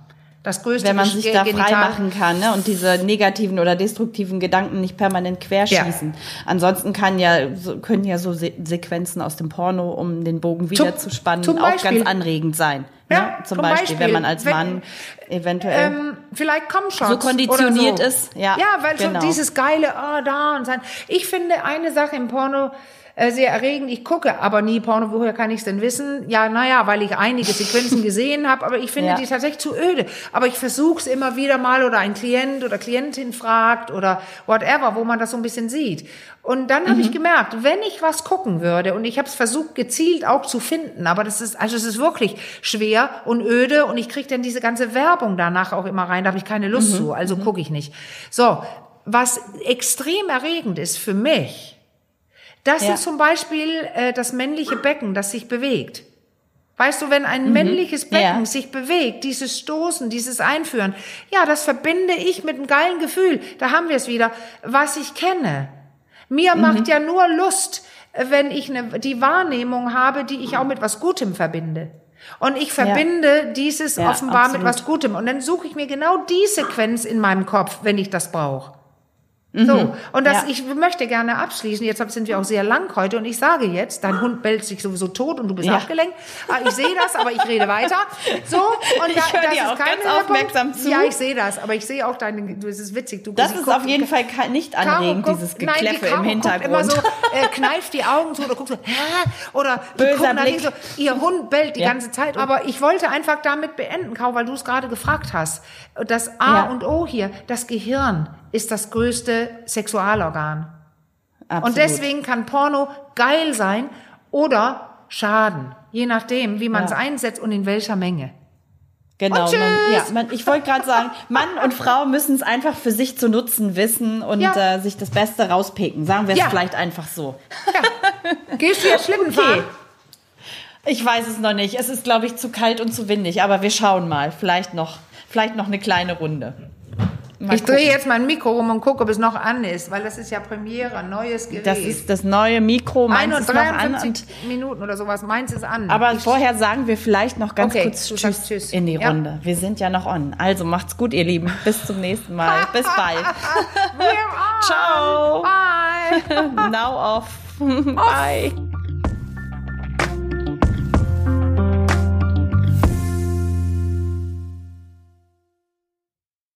Das größte wenn man sich da frei machen kann ne? und diese negativen oder destruktiven Gedanken nicht permanent querschießen. Ansonsten kann ja, so, können ja so Se Sequenzen aus dem Porno, um den Bogen wieder zu spannen, zum auch ganz anregend sein. Ja, ne? Zum, zum Beispiel, Beispiel, wenn man als wenn- Mann eventuell. ähm, vielleicht schon So konditioniert ist, ja, Ja, weil genau. so dieses geile, ah, da und sein. Ich finde eine Sache im Porno äh, sehr erregend. Ich gucke aber nie Porno. Woher kann ich es denn wissen? Ja, naja, weil ich einige Sequenzen gesehen habe, aber ich finde Ja. die tatsächlich zu öde. Aber ich versuche es immer wieder mal oder ein Klient oder Klientin fragt oder whatever, wo man das so ein bisschen sieht. Und dann habe Mhm. ich gemerkt, wenn ich was gucken würde und ich habe es versucht gezielt auch zu finden, aber das ist also es ist wirklich schwer und öde und ich kriege dann diese ganze Werbung danach auch immer rein, da habe ich keine Lust zu, also gucke ich nicht. So, was extrem erregend ist für mich, Das Ja. ist zum Beispiel äh, das männliche Becken, das sich bewegt. Weißt du, wenn ein Mhm. männliches Becken Ja. sich bewegt, dieses Stoßen, dieses Einführen, ja, das verbinde ich mit einem geilen Gefühl. Da haben wir es wieder, was ich kenne. Mir Mhm. macht ja nur Lust, wenn ich eine, die Wahrnehmung habe, die ich auch mit was Gutem verbinde. Und ich verbinde dieses Ja, offenbar absolut. mit was Gutem. Und dann suche ich mir genau die Sequenz in meinem Kopf, wenn ich das brauche. So, und das, Mhm. Ja. ich möchte gerne abschließen. Jetzt sind wir auch sehr lang heute und ich sage jetzt, dein Hund bellt sich sowieso tot und du bist Ja. abgelenkt. Ah, ich sehe das, aber ich rede weiter. So, und Ich da, höre das dir ist auch ganz Höhepunkt. aufmerksam zu. Ja, ich sehe das, aber ich sehe auch deine, du, es ist witzig. Du, Das ist guckt- auf jeden Fall nicht anregend, guckt- dieses nein, die Gekläffe Caro im guckt immer Hintergrund. so, äh, kneift die Augen zu oder guckt so, Hä? oder Böser Blick. so, ihr Hund bellt die Ja. ganze Zeit. Aber ich wollte einfach damit beenden, Caro, weil du es gerade gefragt hast. Das A und O hier, das Gehirn ist das größte Sexualorgan. Absolut. Und deswegen kann Porno geil sein oder schaden. Je nachdem, wie man es Ja. einsetzt und in welcher Menge. Genau. Man, ja, man, ich wollte gerade sagen, Mann und Frau müssen es einfach für sich zu nutzen wissen und Ja. äh, sich das Beste rauspicken. Sagen wir es Ja. vielleicht einfach so. Gehst du jetzt Schlitten fahren? Ich weiß es noch nicht. Es ist, glaube ich, zu kalt und zu windig, aber wir schauen mal. Vielleicht noch, vielleicht noch eine kleine Runde. Mal Ich drehe gucken. jetzt mein Mikro rum und gucke, ob es noch an ist, weil das ist ja Premiere, neues Gerät. Das ist das neue Mikro. Meins ist noch an. 53 Und, Minuten oder sowas. Meins ist an. aber ich, vorher sagen wir vielleicht noch ganz Okay, kurz Tschüss, Tschüss. in die Ja. Runde. Wir sind ja noch on. Also macht's gut, ihr Lieben. Bis zum nächsten Mal. Bis bald. Ciao. Bye. Now off. Bye.